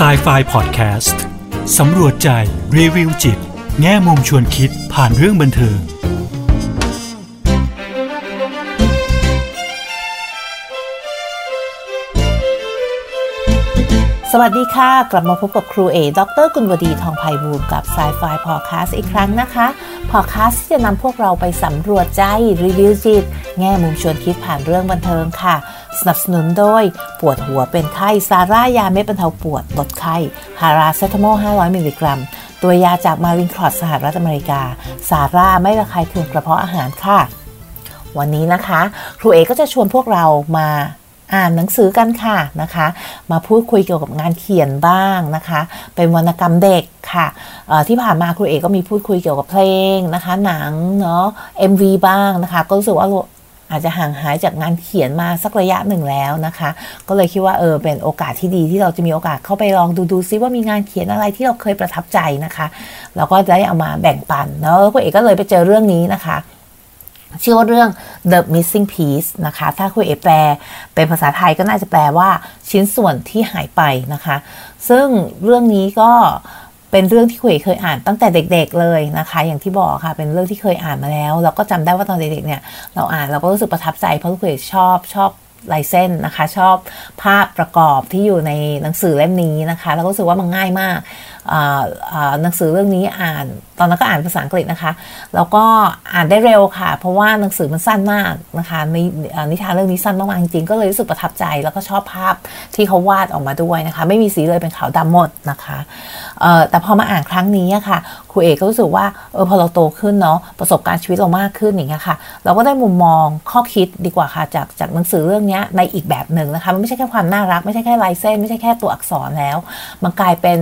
s i ไฟ Podcast สำรวจใจ รีวิวจิต แง่มุมชวนคิดผ่านเรื่องบันเทิง สวัสดีค่ะ กลับมาพบกับครูเอดรกุลวดีทองไพบูลกับ s ายไฟพอดแคสต์อีกครั้งนะคะพอดแคสต์จะนำพวกเราไปสำรวจใจ รีวิวจิต แง่มุมชวนคิดผ่านเรื่องบันเทิงค่ะ สนับสนุนโดย ปวดหัวเป็นไข้ ซาร่ายาเม็ดบรรเทาปวด ลดไข้พาราเซตามอล 500 มิลลิกรัม ตัวยาจากมารินคลอดสหรัฐอเมริกา ซาร่าไม่ระคายเคืองกระเพาะอาหารค่ะ วันนี้นะคะ ครูเอก็จะชวนพวกเรามา อ่านหนังสือกันค่ะนะคะ มาพูดคุยเกี่ยวกับงานเขียนบ้างนะคะ เป็นวรรณกรรมเด็กค่ะที่ผ่านมาครูเอกก็มีพูดคุยเกี่ยวกับเพลงนะคะ หนังเนาะ MV บ้างนะคะ ก็รู้สึกว่าอาจจะห่างหายจากงานเขียนมาสักระยะหนึ่งแล้วนะคะ ก็เลยคิดว่าเออเป็นโอกาสที่ดีที่เราจะมีโอกาสเข้าไปลองดูดูซิว่ามีงานเขียนอะไรที่เราเคยประทับใจนะคะ แล้วก็ได้เอามาแบ่งปันเนาะครูเอกก็เลยไปเจอเรื่องนี้นะคะ ชื่อว่าเรื่อง The Missing Piece นะคะ ถ้าคุยเอแปลเป็นภาษาไทยก็น่าจะแปลว่าชิ้นส่วนที่หายไปนะคะ ซึ่งเรื่องนี้ก็เป็นเรื่องที่คุยเคยอ่านตั้งแต่เด็กๆเลยนะคะ อย่างที่บอกค่ะเป็นเรื่องที่เคยอ่านมาแล้วเราก็จำได้ว่าตอนเด็กๆเนี่ยเราอ่านเราก็รู้สึกประทับใจเพราะคุยชอบชอบลายเส้นนะคะ ชอบภาพประกอบที่อยู่ในหนังสือเล่มนี้นะคะ แล้วก็รู้สึกว่ามันง่ายมาก หนังสือเรื่องนี้อ่าน ตอนนั้นก็อ่านภาษาอังกฤษนะคะ แล้วก็อ่านได้เร็วค่ะ เพราะว่าหนังสือมันสั้นมากนะคะในนิทานเรื่องนี้สั้นมากๆจริงๆก็เลยรู้สึกประทับใจ แล้วก็ชอบภาพที่เขาวาดออกมาด้วยนะคะ ไม่มีสีเลยเป็นขาวดำหมดนะคะแต่พอมาอ่านครั้งนี้ค่ะครูเอกก็รู้สึกว่าเออพอเราโตขึ้นเนาะประสบการณ์ชีวิตเรามากขึ้นอย่างเงี้ยค่ะ เราก็ได้มุมมองข้อคิดดีกว่าค่ะจากจากหนังสือเรื่องนี้ในอีกแบบหนึ่งนะคะมันไม่ใช่แค่ความน่ารัก ไม่ใช่แค่ลายเส้น ไม่ใช่แค่ตัวอักษรแล้ว มันกลายเป็น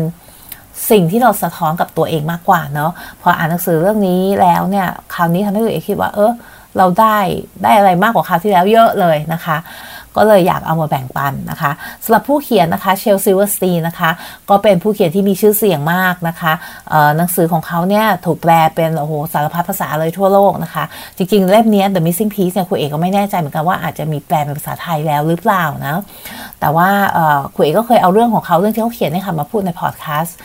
สิ่งที่เราสะท้อนกับตัวเองมากกว่าเนาะพออ่านหนังสือเรื่องนี้แล้วเนี่ยคราวนี้ทำให้ตัวเองคิดว่า เออเราได้ได้อะไรมากกว่าคราวที่แล้วเยอะเลยนะคะ ก็เลยอยากเอามาแบ่งปันนะคะสำหรับผู้เขียนนะคะ Shel Silverstein นะคะก็เป็นผู้เขียนที่มีชื่อเสียงมากนะคะหนังสือของเขาเนี่ยถูกแปลเป็นโอ้โหสารพัดภาษาเลยทั่วโลกนะคะ จริงๆ เล่มนี้ The Missing Piece เนี่ยคุณเอกก็ไม่แน่ใจเหมือนกันว่าอาจจะมีแปลเป็นภาษาไทยแล้วหรือเปล่านะแต่ว่าคุณเอกก็เคยเอาเรื่องของเขาเรื่องที่เขาเขียนนี่ค่ะมาพูดในพอดแคสต์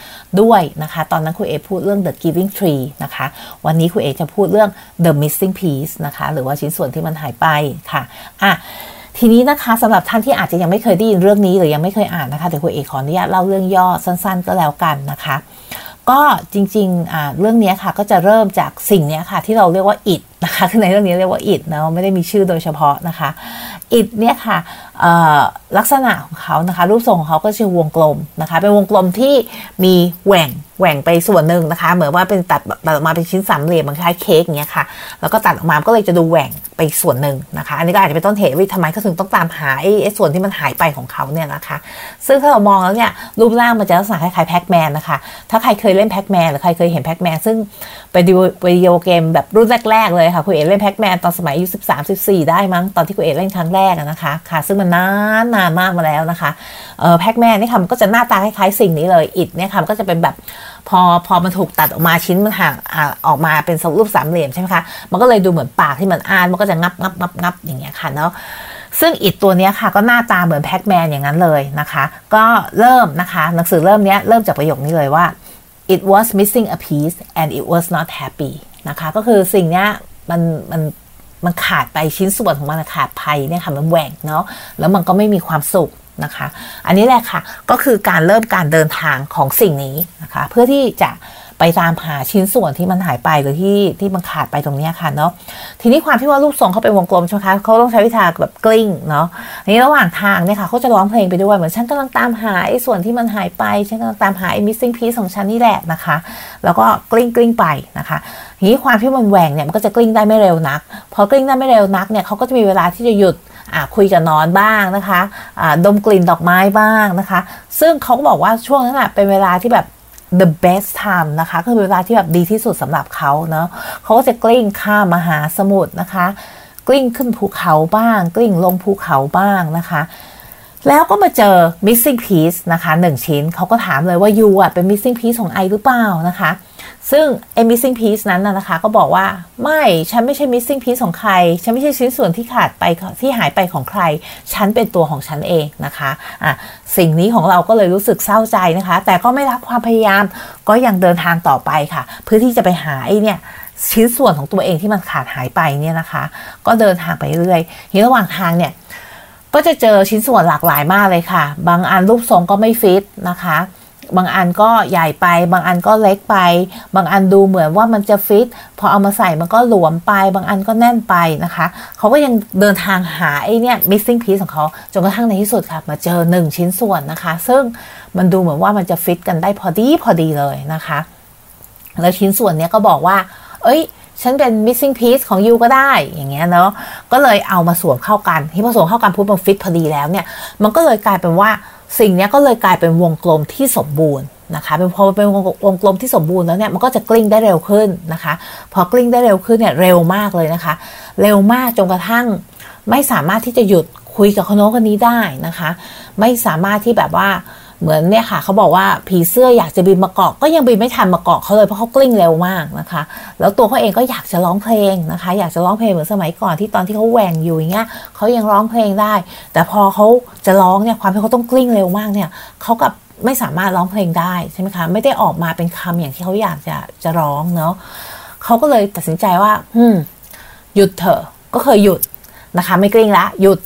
ด้วยนะคะ ตอนนั้นคุณเอกพูดเรื่อง The Giving Tree นะคะ วันนี้คุณเอกจะพูดเรื่อง The Missing Piece นะคะ หรือว่าชิ้นส่วนที่มันหายไปค่ะอะ ทีนี้นะคะสำหรับท่านที่อาจจะยังไม่เคยได้ยินเรื่องนี้หรือยังไม่เคยอ่านนะคะเดี๋ยวคุณเอกขออนุญาตเล่าเรื่องย่อสั้น ๆ ก็แล้วกันนะคะ ก็จริงๆเรื่องนี้ค่ะก็จะเริ่มจากสิ่งนี้ค่ะที่เราเรียกว่าอิด นะคะในเรื่องนี้เรียกว่าอิดนะไม่ได้มีชื่อโดยเฉพาะนะคะอิดเนี่ยค่ะลักษณะของเขานะคะรูปทรงของเขาก็ชื่อวงกลมนะคะเป็นวงกลมที่มีแหว่งแหว่งไปส่วนหนึ่งนะคะเหมือนว่าเป็นตัดตัดออกมาเป็นชิ้นสามเหลี่ยมมันคล้ายเค้กอย่างเงี้ยค่ะแล้วก็ตัดออกมาก็เลยจะดูแหว่งไปส่วนหนึ่งนะคะอันนี้ก็อาจจะเป็นต้นเหตุว่าทำไมเขาถึงต้องตามหาไอ้ส่วนที่มันหายไปของเขาเนี่ยนะคะ ซึ่งถ้าเรามองแล้วเนี่ยรูปร่างมันจะลักษณะคล้ายๆแพ็กแมนนะคะถ้าใครเคยเล่นแพ็กแมนหรือใครเคยเห็นแพ็กแมนซึ่งเป็นวิดีโอเกมแบบรุ่นแรกๆเลยค่ะคุณเอ๋เล่นแพ็กแมนตอนสมัยอายุสิบสามสิบสี่ได้มั้งตอนที่คุณเอ๋เล่นครั้งแรกนะคะค่ะ ซึ่งมันนานนานมากมาแล้วนะคะเออแพ็กแมนนี่ค่ะมันก็จะหน้าตาคล้ายๆสิ่งนี้เลยอิดเนี่ยค่ะมันก็จะเป็นแบบพอพอมันถูกตัดออกมาชิ้นมันห่างออกมาเป็นรูปสามเหลี่ยมใช่ไหมคะมันก็เลยดูเหมือนปากที่มันอ้านมันก็จะงับงับงับงับอย่างเงี้ยค่ะเนาะซึ่งอิดตัวนี้ค่ะก็หน้าตาเหมือนแพ็กแมนอย่างนั้นเลยนะคะ ก็เริ่มนะคะหนังสือเริ่มเนี้ยเริ่มจากประโยคนี้เลยว่า it was missing a piece and it was not happy นะคะก็คือสิ่งนี้ มันมันมันขาดไปชิ้นส่วนของมันขาดไปเนี่ยค่ะมันแหว่งเนาะแล้วมันก็ไม่มีความสุขนะคะ อันนี้แหละค่ะก็คือการเริ่มการเดินทางของสิ่งนี้นะคะ เพื่อที่จะ ไปตามหาชิ้นส่วนที่มันหายไปหรือที่ที่มันขาดไปตรงนี้ค่ะเนาะทีนี้ความที่ว่ารูปทรงเขาเป็นวงกลมใช่ไหมคะเขาต้องใช้วิธีแบบกลิ้งเนาะนี้ระหว่างทางเนี่ยค่ะเขาจะร้องเพลงไปด้วยเหมือนฉันกำลังตามหาไอ้ส่วนที่มันหายไปฉันกำลังตามหาไอ้ missing piece ของฉันนี่แหละนะคะ แล้วก็กลิ้งกลิ้งไปนะคะทีนี้ความที่มันแหว่งเนี่ยมันก็จะกลิ้งได้ไม่เร็วนัก พอกลิ้งได้ไม่เร็วนักเนี่ยเขาก็จะมีเวลาที่จะหยุดคุยกับนอนบ้างนะคะดมกลิ่นดอกไม้บ้างนะคะ ซึ่งเขาก็บอกว่าช่วงนั้นเป็นเวลาที่แบบ the best time นะคะคือเวลาที่แบบดีที่สุดสำหรับเขาเนาะเขาก็จะกลิ้งข้ามมหาสมุทรนะคะ กลิ้งขึ้นภูเขาบ้าง กลิ้งลงภูเขาบ้างนะคะแล้วก็มาเจอ missing piece นะคะหนึ่งชิ้นเขาก็ถามเลยว่ายูอะเป็น missing piece ของไอหรือเปล่านะคะ ซึ่งไอ้ missing piece นั้นนะคะ ก็บอกว่าไม่ฉันไม่ใช่ missing piece ของใคร ฉันไม่ใช่ชิ้นส่วนที่ขาดไปที่หายไปของใคร ฉันเป็นตัวของฉันเองนะคะอะสิ่งนี้ของเราก็เลยรู้สึกเศร้าใจนะคะ แต่ก็ไม่รับความพยายามก็ยังเดินทางต่อไปค่ะ เพื่อที่จะไปหาไอ้เนี่ยชิ้นส่วนของตัวเองที่มันขาดหายไปเนี่ยนะคะ ก็เดินทางไปเรื่อยทีระหว่างทางเนี่ยก็จะเจอชิ้นส่วนหลากหลายมากเลยค่ะ บางอันรูปทรงก็ไม่ฟิตนะคะ บางอันก็ใหญ่ไป บางอันก็เล็กไป บางอันดูเหมือนว่ามันจะฟิต พอเอามาใส่มันก็หลวมไป บางอันก็แน่นไปนะคะ เขาก็ยังเดินทางหาไอ้นี่ missing piece ของเขาจนกระทั่งในที่สุดค่ะ มาเจอหนึ่งชิ้นส่วนนะคะ ซึ่งมันดูเหมือนว่ามันจะฟิตกันได้พอดีพอดีเลยนะคะ แล้วชิ้นส่วนเนี้ยก็บอกว่า เอ้ยฉันเป็น missing piece ของยูก็ได้ อย่างเงี้ยเนาะ ก็เลยเอามาสวมเข้ากัน ที่พอสวมเข้ากันปุ๊บมันฟิตพอดีแล้วเนี่ย มันก็เลยกลายเป็นว่า สิ่งนี้ก็เลยกลายเป็นวงกลมที่สมบูรณ์นะคะเป็นพอเป็นวงกลมที่สมบูรณ์แล้วเนี่ยมันก็จะกลิ้งได้เร็วขึ้นนะคะ พอกลิ้งได้เร็วขึ้นเนี่ยเร็วมากเลยนะคะ เร็วมากจนกระทั่งไม่สามารถที่จะหยุดคุยกับคนโน้นคนนี้ได้นะคะ ไม่สามารถที่แบบว่า เหมือนเนี่ยค่ะเขาบอกว่าผีเสื้ออยากจะบินมาเกาะก็ยังบินไม่ทันมาเกาะเขาเลยเพราะเขากลิ้งเร็วมากนะคะ แล้วตัวเขาเองก็อยากจะร้องเพลงนะคะ อยากจะร้องเพลงเหมือนสมัยก่อนที่ตอนที่เขาแหว่งอยู่อย่างเงี้ยเขายังร้องเพลงได้ แต่พอเขาจะร้องเนี่ยความที่เขาต้องกลิ้งเร็วมากเนี่ยเขากับไม่สามารถร้องเพลงได้ใช่ไหมคะไม่ได้ออกมาเป็นคำอย่างที่เขาอยากจะจะร้องเนาะเขาก็เลยตัดสินใจว่า อืมหยุดเถอะก็เคยหยุดนะคะ ไม่กลิ้งละหยุด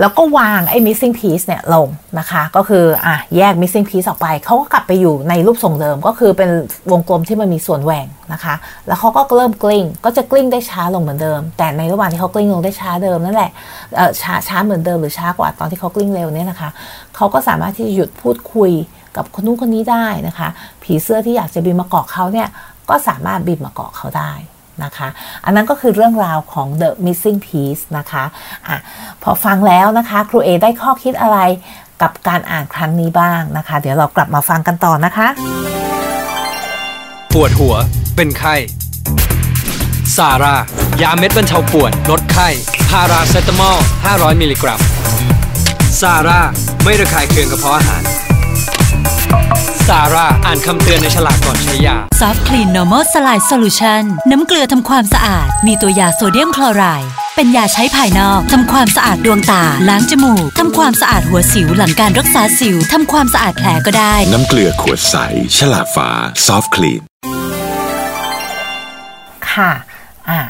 แล้วก็วางไอ้ missing piece เนี่ยลงนะคะ ก็คืออะแยก missing piece ออกไป เขาก็กลับไปอยู่ในรูปทรงเดิม ก็คือเป็นวงกลมที่มันมีส่วนแหว่งนะคะ แล้วเขาก็เริ่มกลิ้ง ก็จะกลิ้งได้ช้าลงเหมือนเดิม แต่ในระหว่างที่เขากลิ้งลงได้ช้าเดิมนั่นแหละเออช้าช้าเหมือนเดิมหรือช้ากว่าตอนที่เขากลิ้งเร็วเนี่ยนะคะ เขาก็สามารถที่จะหยุดพูดคุยกับคนนู้นคนนี้ได้นะคะ ผีเสื้อที่อยากจะบินมาเกาะเขาเนี่ย ก็สามารถบินมาเกาะเขาได้ นะคะ อันนั้นก็คือเรื่องราวของ The Missing Piece นะคะอะพอฟังแล้วนะคะครูเอได้ข้อคิดอะไรกับการอ่านครั้งนี้บ้างนะคะ เดี๋ยวเรากลับมาฟังกันต่อนะคะปวดหัว เป็นไข้ซาร่ายาเม็ดบรรเทาปวดลดไข้พาราเซตามอล 500 มิลลิกรัมซาร่าไม่ระคายเคืองกระเพาะอาหาร ซาร่าอ่านคำเตือนในฉลากก่อนใช้ยาซอฟต์คลีน normal saline solution น้ำเกลือทำความสะอาด มีตัวยาโซเดียมคลอไรด์เป็นยาใช้ภายนอกทำความสะอาดดวงตา ล้างจมูกทำความสะอาดหัวสิวหลังการรักษาสิวทำความสะอาดแผลก็ได้ น้ำเกลือขวดใส ฉลากฟ้าซอฟต์คลีนค่ะ อ่า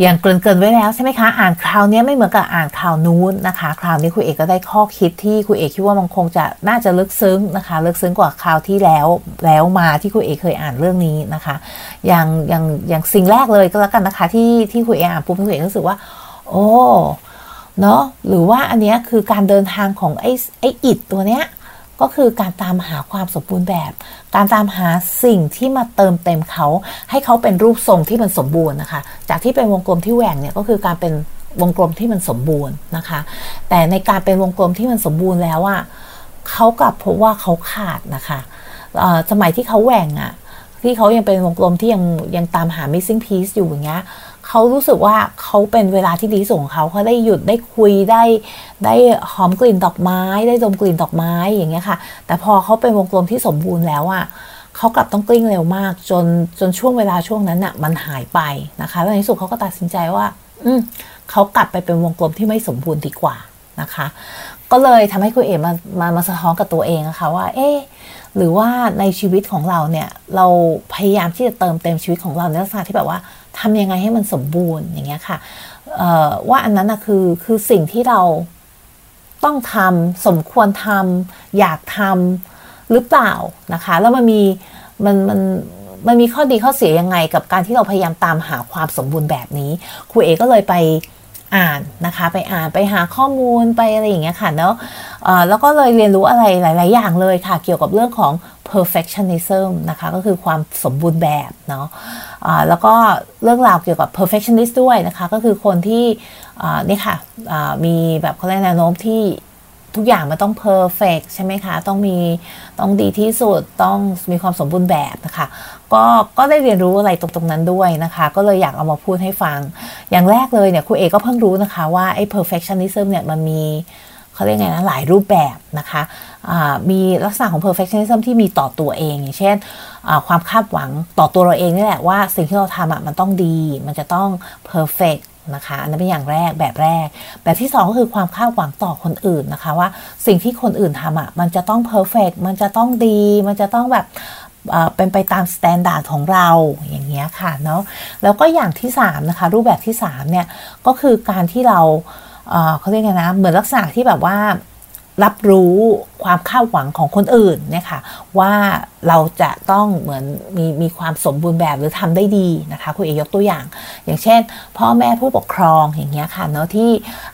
อย่างเกรินๆไว้แล้วใช่ไหมคะ อ่านคราวนี้ไม่เหมือนกับอ่านคราวนู้นนะคะ คราวนี้คุณเอกก็ได้ข้อคิดที่คุณเอกคิดว่ามันคงจะน่าจะลึกซึ้งนะคะลึกซึ้งกว่าคราวที่แล้วแล้วมาที่คุณเอกเคยอ่านเรื่องนี้นะคะ อย่างอย่างอย่างสิ่งแรกเลยก็แล้วกันนะคะ ที่ที่คุณเอกอ่านปุ๊บคุณเอกรู้สึกว่า โอ้เนาะหรือว่าอันเนี้ยคือการเดินทางของไอ้ไอ้อิดตัวเนี้ย ก็คือการตามหาความสมบูรณ์แบบ การตามหาสิ่งที่มาเติมเต็มเขา ให้เขาเป็นรูปทรงที่มันสมบูรณ์นะคะ จากที่เป็นวงกลมที่แหว่งเนี่ยก็คือการเป็นวงกลมที่มันสมบูรณ์นะคะ แต่ในการเป็นวงกลมที่มันสมบูรณ์แล้วอะเขากลับพบว่าเขาขาดนะคะเอ่อสมัยที่เขาแหว่งอะที่เขายังเป็นวงกลมที่ยังยังตามหา missing piece อยู่อย่างเงี้ย เขารู้สึกว่าเขาเป็นเวลาที่ดีที่งเขาเขาได้หยุดได้คุยได้ ได้หอมกลิ่นดอกไม้ ได้ดมกลิ่นดอกไม้อย่างเงี้ยค่ะ แต่พอเขาเป็นวงกลมที่สมบูรณ์แล้วอะเขากลับต้องกลิ้งเร็วมาก จนจนช่วงเวลาช่วงนั้นน่ะมันหายไปนะคะแล้วในที่สุดเขาก็ตัดสินใจว่า อืมเขากลับไปเป็นวงกลมที่ไม่สมบูรณ์ดีกว่านะคะ ก็เลยทำให้คุณเอ๋มามามาสะท้อนกับตัวเองนะคะว่า เอ๊หรือว่าในชีวิตของเราเนี่ย เราพยายามที่จะเติมเต็มชีวิตของเราในลักษณะที่แบบว่า ทำยังไงให้มันสมบูรณ์อย่างเงี้ยค่ะว่าอันนั้นนะคือคือสิ่งที่เราต้องทำสมควรทำอยากทำหรือเปล่านะคะ แล้วมันมีมันมันมันมีข้อดีข้อเสียยังไงกับการที่เราพยายามตามหาความสมบูรณ์แบบนี้ครูเอก็เลยไป อ่านนะคะไปอ่านไปหาข้อมูลไปอะไรอย่างเงี้ยค่ะเนาะแล้วก็เลยเรียนรู้อะไรหลาย ๆ อย่างเลยค่ะ เกี่ยวกับเรื่องของ perfectionism นะคะก็คือความสมบูรณ์แบบเนาะอ่าแล้วก็เรื่องราวเกี่ยวกับ perfectionist ด้วยนะคะก็คือคนที่นี่ค่ะมีแบบเขาเรียกแนวโน้มที่ทุกอย่างมันต้อง perfect ใช่ไหมคะ ต้องมีต้องดีที่สุดต้องมีความสมบูรณ์แบบนะคะ ก็ก็ได้เรียนรู้อะไรตรงตรงนั้นด้วยนะคะ ก็เลยอยากเอามาพูดให้ฟัง อย่างแรกเลยเนี่ยครูเอก็เพิ่งรู้นะคะว่าไอ้ perfectionism เนี่ยมันมีเขาเรียกไงนะหลายรูปแบบนะคะมีลักษณะของ perfectionism ที่มีต่อตัวเอง อย่างเช่นความคาดหวังต่อตัวเราเองนี่แหละว่าสิ่งที่เราทำอะมันต้องดี มันจะต้อง perfect นะคะอันนั้นเป็นอย่างแรกแบบแรก แบบที่ 2 ก็คือความคาดหวังต่อคนอื่นนะคะว่าสิ่งที่คนอื่นทำอะมันจะต้อง perfect มันจะต้องดี มันจะต้องแบบ เป็นไปตาม standard ของเราอย่างเงี้ยค่ะเนาะแล้วก็อย่างที่3นะคะรูปแบบที่3เนี่ยก็คือการที่เราเขาเรียกไงนะเหมือนลักษณะที่แบบว่ารับรู้ความคาดหวังของคนอื่นเนี่ยค่ะว่าเราจะต้องเหมือนมีมีความสมบูรณ์แบบหรือทำได้ดีนะคะคุณเอยกตัวอย่าง อย่างเช่น พ่อแม่ผู้ปกครองอย่างเงี้ยค่ะเนาะที่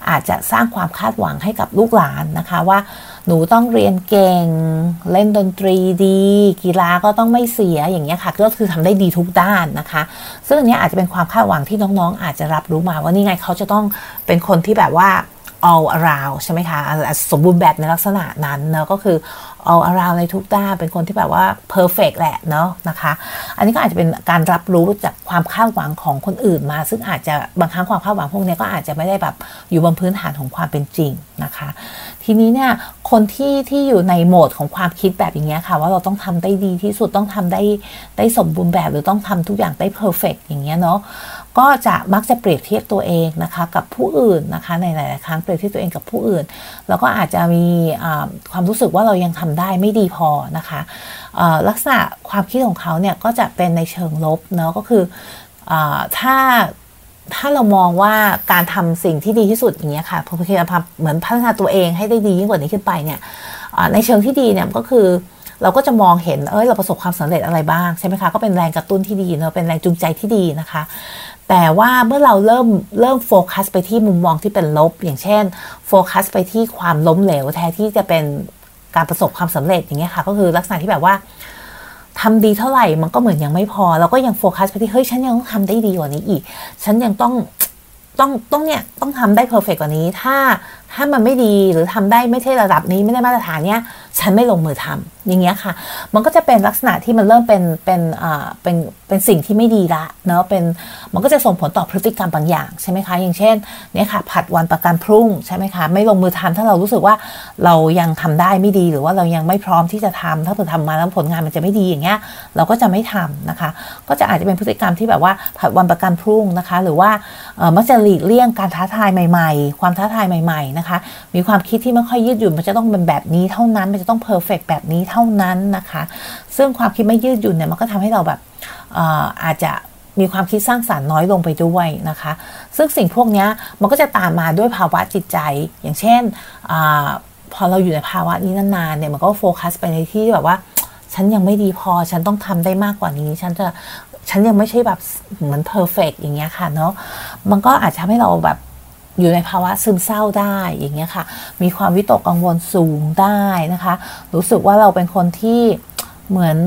อาจจะสร้างความคาดหวังให้กับลูกหลานนะคะว่า หนูต้องเรียนเก่ง เล่นดนตรีดี กีฬาก็ต้องไม่เสียอย่างเงี้ยค่ะ ก็คือทำได้ดีทุกด้านนะคะ ซึ่งอันนี้อาจจะเป็นความคาดหวังที่น้องๆ อาจจะรับรู้มาว่านี่ไงเขาจะต้องเป็นคนที่แบบว่า all around ใช่ไหมคะ สมบูรณ์แบบในลักษณะนั้นเนาะก็คือ all around ในทุกด้านเป็นคนที่แบบว่า perfect แหละเนาะนะคะ อันนี้ก็อาจจะเป็นการรับรู้จากความคาดหวังของคนอื่นมา ซึ่งอาจจะบางครั้งความคาดหวังพวกนี้ก็อาจจะไม่ได้แบบอยู่บนพื้นฐานของความเป็นจริงนะคะ ทีนี้เนี่ยคนที่ที่อยู่ในโหมดของความคิดแบบอย่างเงี้ยค่ะ ว่าเราต้องทำได้ดีที่สุดต้องทำได้ได้สมบูรณ์แบบหรือต้องทำทุกอย่างได้ perfect อย่างเงี้ยเนาะ ก็จะมักจะเปรียบเทียบตัวเองนะคะกับผู้อื่นนะคะในหลายๆครั้งเปรียบเทียบตัวเองกับผู้อื่น แล้วก็อาจจะมีความรู้สึกว่าเรายังทำได้ไม่ดีพอนะคะลักษณะความคิดของเขาเนี่ยก็จะเป็นในเชิงลบเนาะก็คืออถ้าถ้าเรามองว่าการทำสิ่งที่ดีที่สุดอย่างเงี้ยค่ะพอพยาเหมือนพัฒนาตัวเองให้ได้ดียิ่งกว่านี้ขึ้นไปเนี่ยในเชิงที่ดีเนี่ยก็คือ เราก็จะมองเห็นเอ้ยเราประสบความสำเร็จอะไรบ้างใช่ไหมคะก็เป็นแรงกระตุ้นที่ดีเนาะเป็นแรงจูงใจที่ดีนะคะ แต่ว่าเมื่อเราเริ่มเริ่มโฟกัสไปที่มุมมองที่เป็นลบ อย่างเช่นโฟกัสไปที่ความล้มเหลวแทนที่จะเป็นการประสบความสำเร็จอย่างเงี้ยค่ะ ก็คือลักษณะที่แบบว่าทำดีเท่าไหร่มันก็เหมือนยังไม่พอ เราก็ยังโฟกัสไปที่เฮ้ยฉันยังต้องทำได้ดีกว่านี้อีก ฉันยังต้องต้องต้องเนี่ยต้องทำได้เพอร์เฟกกว่านี้ ถ้าถ้ามันไม่ดีหรือทำได้ไม่ใช่ระดับนี้ไม่ได้มาตรฐานเนี้ยฉันไม่ลงมือทำอย่างเงี้ยค่ะ มันก็จะเป็นลักษณะที่มันเริ่มเป็นเป็นอ่าเป็นเป็นสิ่งที่ไม่ดีละเนาะเป็นมันก็จะส่งผลต่อพฤติกรรมบางอย่างใช่ไหมคะ อย่างเช่นเนี่ยค่ะ ผัดวันประกันพรุ่งใช่ไหมคะไม่ลงมือทำถ้าเรารู้สึกว่าเรายังทำได้ไม่ดีหรือว่าเรายังไม่พร้อมที่จะทำถ้าเผื่อทำมาแล้วผลงานมันจะไม่ดีอย่างเงี้ยเราก็จะไม่ทำนะคะ ก็จะอาจจะเป็นพฤติกรรมที่แบบว่าผัดวันประกันพรุ่งนะคะ หรือว่ามักจะหลีกเลี่ยงการท้าทายใหม่ ๆ ความท้าทายใหม่ๆนะคะ มีความคิดที่ไม่ค่อยยืดหยุ่นมันจะต้องเป็นแบบนี้เท่านั้นมันจะต้องเพอร์เฟกแบบนี้เท่านั้นนะคะ ซึ่งความคิดไม่ยืดหยุ่นเนี่ยมันก็ทำให้เราแบบอาอาจจะมีความคิดสร้างสารรค์น้อยลงไปด้วยนะคะ ซึ่งสิ่งพวกนี้มันก็จะตามมาด้วยภาวะจิตใจ อย่างเช่นอพอเราอยู่ในภาวะนี้นานๆเนี่ยมันก็โฟกัสไปในที่แบบว่าฉันยังไม่ดีพอฉันต้องทำได้มากกว่านี้ ฉันจะฉันยังไม่ใช่แบบเหมือนเพอร์เฟกอย่างเงี้ยค่ะเนาะมันก็อาจจะทำให้เราแบบ อยู่ในภาวะซึมเศร้าได้อย่างเงี้ยค่ะ มีความวิตกกังวลสูงได้นะคะ รู้สึกว่าเราเป็นคนที่เหมือน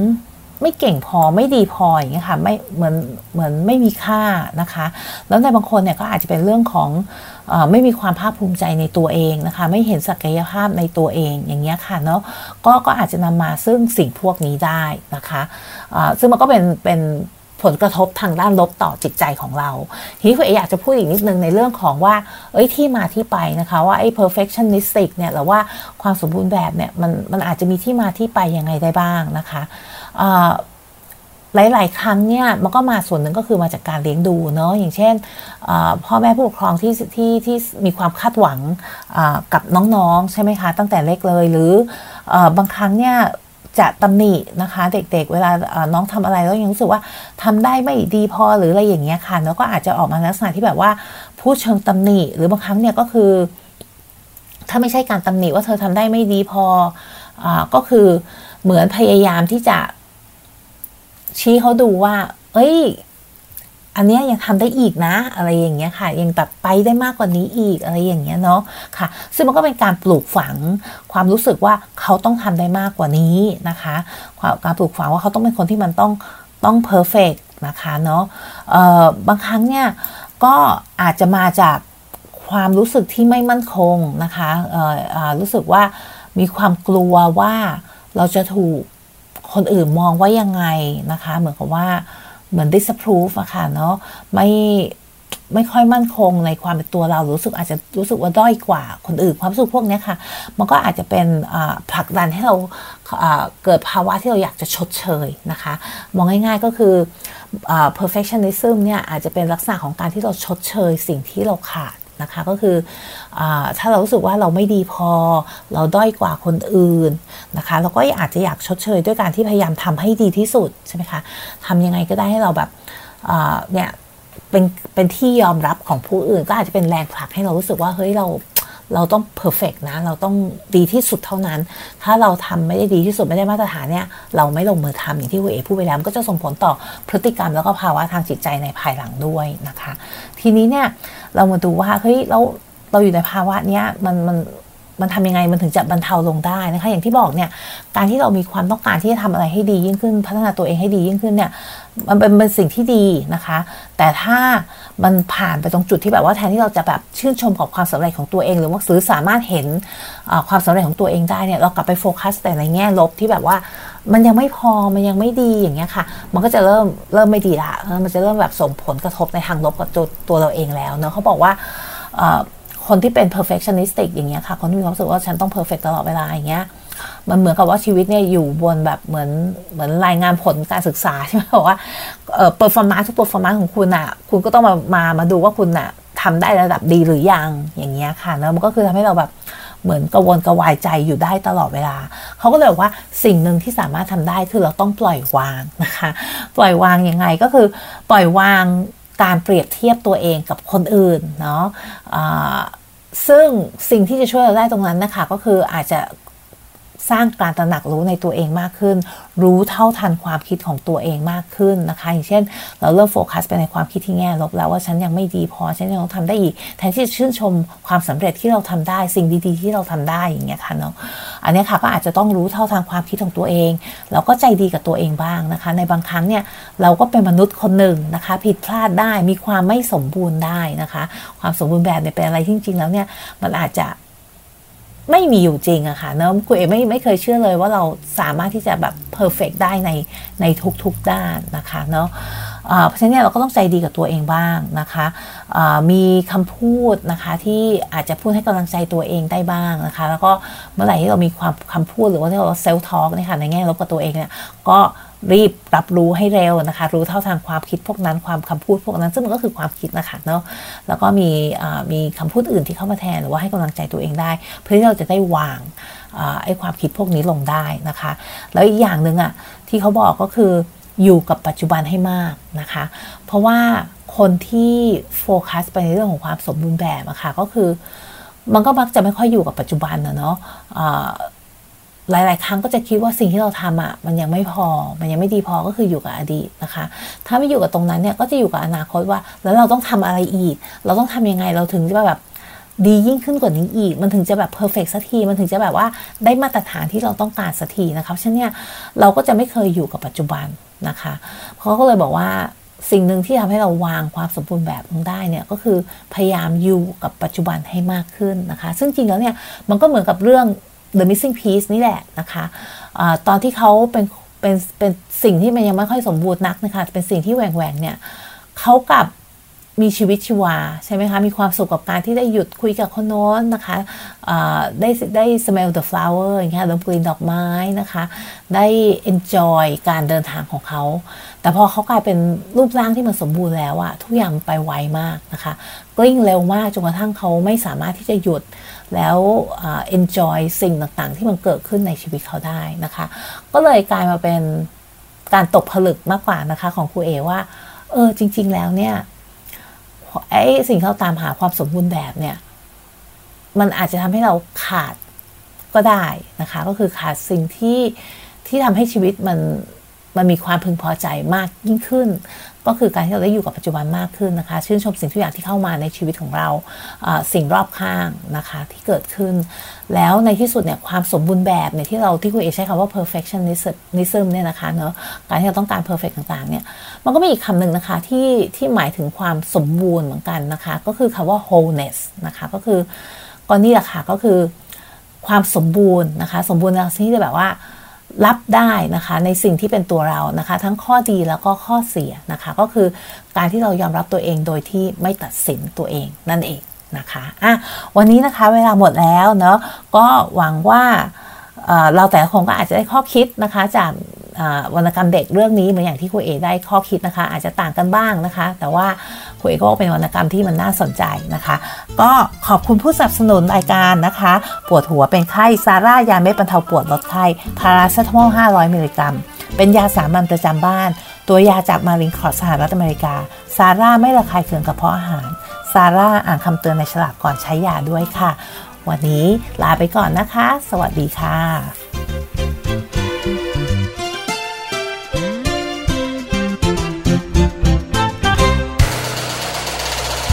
ไม่เก่งพอไม่ดีพออย่างเงี้ยค่ะไม่เหมือนเหมือนไม่มีค่านะคะ แล้วในบางคนเนี่ยก็อาจจะเป็นเรื่องของอไม่มีความภาคภูมิใจในตัวเองนะคะ ไม่เห็นศักยภาพในตัวเองอย่างเงี้ยค่ะเนาะก็ก็อาจจะนำมาซึ่งสิ่งพวกนี้ได้นะคะซึ่งมันก็เป็นเป็น ผลกระทบทางด้านลบต่อจิตใจของเรา ทีนี้คุณเออยากจะพูดอีกนิดนึงในเรื่องของว่า เอ้ยที่มาที่ไปนะคะว่าไอ้ perfectionistic เนี่ยหรือว่าความสมบูรณ์แบบเนี่ยมันมันอาจจะมีที่มาที่ไปยังไงได้บ้างนะคะหลาย ๆ ครั้งเนี่ยมันก็มาส่วนหนึ่งก็คือมาจากการเลี้ยงดูเนาะอย่างเช่นพ่อแม่ผู้ปกครองที่ที่ที่มีความคาดหวังกับน้อง ๆ ใช่ไหมคะ ตั้งแต่เล็กเลยหรือบางครั้งเนี่ย จะตำหนินะคะ เด็กๆ เวลาน้องทำอะไรแล้วยังรู้สึกว่าทำได้ไม่ดีพอหรืออะไรอย่างเงี้ยค่ะแล้วก็อาจจะออกมาลักษณะที่แบบว่าพูดเชิงตำหนิ หรือบางครั้งเนี่ยก็คือ ถ้าไม่ใช่การตำหนิว่าเธอทำได้ไม่ดีพออก็คือเหมือนพยายามที่จะชี้เขาดูว่า เอ้ย อันนี้ยังทำได้อีกนะ อะไรอย่างเงี้ยค่ะ ยังแบบไปได้มากกว่านี้อีกอะไรอย่างเงี้ยเนาะค่ะ ซึ่งมันก็เป็นการปลูกฝังความรู้สึกว่าเขาต้องทำได้มากกว่านี้นะคะการปลูกฝังว่าเขาต้องเป็นคนที่มันต้องต้องเพอร์เฟกนะคะเนาะบางครั้งเนี่ยก็อาจจะมาจากความรู้สึกที่ไม่มั่นคงนะคะรู้สึกว่ามีความกลัวว่าเราจะถูกคนอื่นมองว่ายังไงนะคะ เหมือนกับว่า เหมือน disapprove อะค่ะเนาะไม่ไม่ค่อยมั่นคงในความเป็นตัวเรารู้สึกอาจจะรู้สึกว่าด้อยกว่าคนอื่นความรู้สึกพวกนี้ค่ะ มันก็อาจจะเป็นผลักดันให้เราเกิดภาวะที่เราอยากจะชดเชยนะคะ มองง่ายๆก็คือ perfectionism เนี่ยอาจจะเป็นลักษณะของการที่เราชดเชยสิ่งที่เราขาด นะคะ ก็คืออถ้าเรารู้สึกว่าเราไม่ดีพอ เราด้อยกว่าคนอื่นนะคะเราก็อาจจะอยากชดเชยด้วยการที่พยายามทำให้ดีที่สุดใช่ไหมคะทำยังไงก็ได้ให้เราแบบเนี่ยเป็นเป็นที่ยอมรับของผู้อื่น ก็อาจจะเป็นแรงผลักให้เรารู้สึกว่าเฮ้ยเราเราต้องเพอร์เฟกนะ เราต้องดีที่สุดเท่านั้น ถ้าเราทำไม่ได้ดีที่สุดไม่ได้มาตรฐานเนี่ย เราไม่ลงมือทำอย่างที่คุณเอพูดไปแล้วก็จะส่งผลต่อพฤติกรรมแล้วก็ภาวะทางจิตใจในภายหลังด้วยนะคะ ทีนี้เนี่ย เรามาดูว่าเฮ้ยเราเราอยู่ในภาวะเนี้ยมันมัน มันทำยังไงมันถึงจะบรรเทาลงได้นะคะอย่างที่บอกเนี่ยการที่เรามีความต้องการที่จะทำอะไรให้ดียิ่งขึ้น พัฒนาตัวเองให้ดียิ่งขึ้นเนี่ยมันเป็นเป็นสิ่งที่ดีนะคะ แต่ถ้ามันผ่านไปตรงจุดที่แบบว่าแทนที่เราจะแบบชื่นชมกับความสำเร็จของตัวเอง หรือว่าซื้อสามารถเห็นความสำเร็จของตัวเองได้เนี่ยเรากลับไปโฟกัสแต่ในแง่ลบที่แบบว่ามันยังไม่พอมันยังไม่ดีอย่างเงี้ยค่ะ มันก็จะเริ่มเริ่มไม่ดีละมันจะเริ่มแบบส่งผลกระทบในทางลบกับตัวตัวเราเองแล้วเนาะเขาบอกว่า คนที่เป็น perfectionistic อย่างเงี้ยค่ะ คนที่มีความรู้สึกว่าฉันต้อง perfect ตลอดเวลาอย่างเงี้ย มันเหมือนกับว่าชีวิตเนี่ยอยู่บนแบบเหมือนเหมือนรายงานผลการศึกษาใช่ไหมบอกว่าเอ่อ performance ทุก performance ของคุณอะ คุณก็ต้องมามามาดูว่าคุณอะทำได้ระดับดีหรือยังอย่างเงี้ยค่ะแล้วมันก็คือทำให้เราแบบเหมือนกระวนกระวายใจอยู่ได้ตลอดเวลา เขาก็เลยบอกว่าสิ่งหนึ่งที่สามารถทำได้คือเราต้องปล่อยวางนะคะ ปล่อยวางยังไงก็คือปล่อยวางการเปรียบเทียบตัวเองกับคนอื่นเนาะ ซึ่งสิ่งที่จะช่วยเราได้ตรงนั้นนะคะ ก็คืออาจจะ สร้างการตระหนักรู้ในตัวเองมากขึ้น รู้เท่าทันความคิดของตัวเองมากขึ้นนะคะ อย่างเช่น เราเริ่มโฟกัสไปในความคิดที่แง่ลบแล้วว่าฉันยังไม่ดีพอฉันยังต้องทำได้อีก แทนที่จะชื่นชมความสำเร็จที่เราทำได้ สิ่งดีๆที่เราทำได้อย่างเงี้ยค่ะเนาะอันนี้ค่ะก็อาจจะต้องรู้เท่าทันความคิดของตัวเองแล้วก็ใจดีกับตัวเองบ้างนะคะ ในบางครั้งเนี่ยเราก็เป็นมนุษย์คนหนึ่งนะคะ ผิดพลาดได้มีความไม่สมบูรณ์ได้นะคะ ความสมบูรณ์แบบเนี่ยเป็นอะไรจริงๆแล้วเนี่ยมันอาจจะ ไม่มีอยู่จริงอะค่ะเนอะคุณเอไม่ไม่เคยเชื่อเลยว่าเราสามารถที่จะแบบ perfect ได้ในในทุกๆด้านนะคะเนาะเพราะฉะนั้นเราก็ต้องใจดีกับตัวเองบ้างนะคะมีคำพูดนะคะที่อาจจะพูดให้กำลังใจตัวเองได้บ้างนะคะ แล้วก็เมื่อไหร่ที่เรามีความคำพูดหรือว่าที่เรา self talk นะคะในแง่ลบกับตัวเองเนี่ยก็ รีบรับรู้ให้เร็วนะคะ รู้เท่าทันความคิดพวกนั้นความคำพูดพวกนั้น ซึ่งมันก็คือความคิดนะคะเนาะแล้วก็มีมีคำพูดอื่นที่เข้ามาแทนหรือว่าให้กำลังใจตัวเองได้ เพื่อที่เราจะได้วางไอ้ความคิดพวกนี้ลงได้นะคะ แล้วอีกอย่างหนึ่งอะ่ะที่เขาบอกก็คืออยู่กับปัจจุบันให้มากนะคะ เพราะว่าคนที่โฟกัสไปในเรื่องของความสมบูรณ์แบบอะคะ่ะก็คือ มันก็มักจะไม่ค่อยอยู่กับปัจจุบันนะเนาะ หลาย ๆ ครั้งก็จะคิดว่าสิ่งที่เราทำอะมันยังไม่พอ มันยังไม่ดีพอก็คืออยู่กับอดีตนะคะ ถ้าไม่อยู่กับตรงนั้นเนี่ยก็จะอยู่กับอนาคตว่า แล้วเราต้องทำอะไรอีก เราต้องทำยังไงเราถึงจะแบบดียิ่งขึ้นกว่านี้อีก มันถึงจะแบบเพอร์เฟกสักที มันถึงจะแบบว่าได้มาตรฐานที่เราต้องการสักทีนะคะฉะนั้นเนี่ยเราก็จะไม่เคยอยู่กับปัจจุบันนะคะเขาก็เลยบอกว่าสิ่งหนึ่งที่ทำให้เราวางความสมบูรณ์แบบลงได้เนี่ยก็คือพยายามอยู่กับปัจจุบันให้มากขึ้นนะคะ ซึ่งจริงแล้วเนี่ยมันก็เหมือนกับเรื่อง The Missing Piece นี่แหละนะคะอะตอนที่เขาเป็นเป็นเป็นสิ่งที่มันยังไม่ค่อยสมบูรณ์นักนะคะเป็นสิ่งที่แหว่งแหวงเนี่ยเขากับ มีชีวิตชีวาใช่ไหมคะ มีความสุขกับการที่ได้หยุดคุยกับคนโน้นนะคะได้ได้ smell the flower อย่างเงี้ยดมกลิ่นดอกไม้นะคะ ได้ enjoy การเดินทางของเขา แต่พอเขากลายเป็นรูปร่างที่มันสมบูรณ์แล้วอะทุกอย่างไปไวมากนะคะ กลิ้งเร็วมากจนกระทั่งเขาไม่สามารถที่จะหยุดแล้ว enjoy สิ่งต่างๆ ที่มันเกิดขึ้นในชีวิตเขาได้นะคะ ก็เลยกลายมาเป็นการตกผลึกมากกว่านะคะของครูเอว่าเออจริง ๆ แล้วเนี่ย ไอ้สิ่งที่เราตามหาความสมบูรณ์แบบเนี่ย มันอาจจะทำให้เราขาดก็ได้นะคะ ก็คือขาดสิ่งที่ที่ทำให้ชีวิตมันมันมีความพึงพอใจมากยิ่งขึ้นก็คือการที่เราได้อยู่กับปัจจุบันมากขึ้นนะคะ ชื่นชมสิ่งทุกอย่างที่เข้ามาในชีวิตของเราสิ่งรอบข้างนะคะที่เกิดขึ้น แล้วในที่สุดเนี่ยความสมบูรณ์แบบเนี่ยที่เราที่คุณเอใช้คำว่า perfectionism เนี่ยนะคะเนาะการที่เราต้องการ perfect ต่างๆเนี่ยมันก็มีอีกคำหนึ่งนะคะที่ที่หมายถึงความสมบูรณ์เหมือนกันนะคะ ก็คือคำว่า wholeness นะคะก็คือก็นี่แหละค่ะก็คือความสมบูรณ์นะคะ สมบูรณ์ในที่แบบว่า รับได้นะคะในสิ่งที่เป็นตัวเรานะคะ ทั้งข้อดีแล้วก็ข้อเสียนะคะ ก็คือการที่เรายอมรับตัวเองโดยที่ไม่ตัดสินตัวเองนั่นเองนะคะอะวันนี้นะคะเวลาหมดแล้วเนาะก็หวังว่าเราแต่ละคนก็อาจจะได้ข้อคิดนะคะจาก วรรณกรรมเด็กเรื่องนี้เหมือนอย่างที่คุณเอได้ข้อคิดนะคะ อาจจะต่างกันบ้างนะคะ แต่ว่าคุณเอก็เป็นวรรณกรรมที่มันน่าสนใจนะคะ ก็ขอบคุณผู้สนับสนุนรายการนะคะ ปวดหัวเป็นไข้ซาร่ายาเม็ดบรรเทาปวดลดไข้พาราเซตามอล500 มิลลิกรัม เป็นยาสามัญประจำบ้าน ตัวยาจากมารินคอร์สหรัฐอเมริกา ซาร่าไม่ระคายเคืองกระเพาะอาหาร ซาร่าอ่านคำเตือนในฉลากก่อนใช้ยาด้วยค่ะ วันนี้ลาไปก่อนนะคะ สวัสดีค่ะ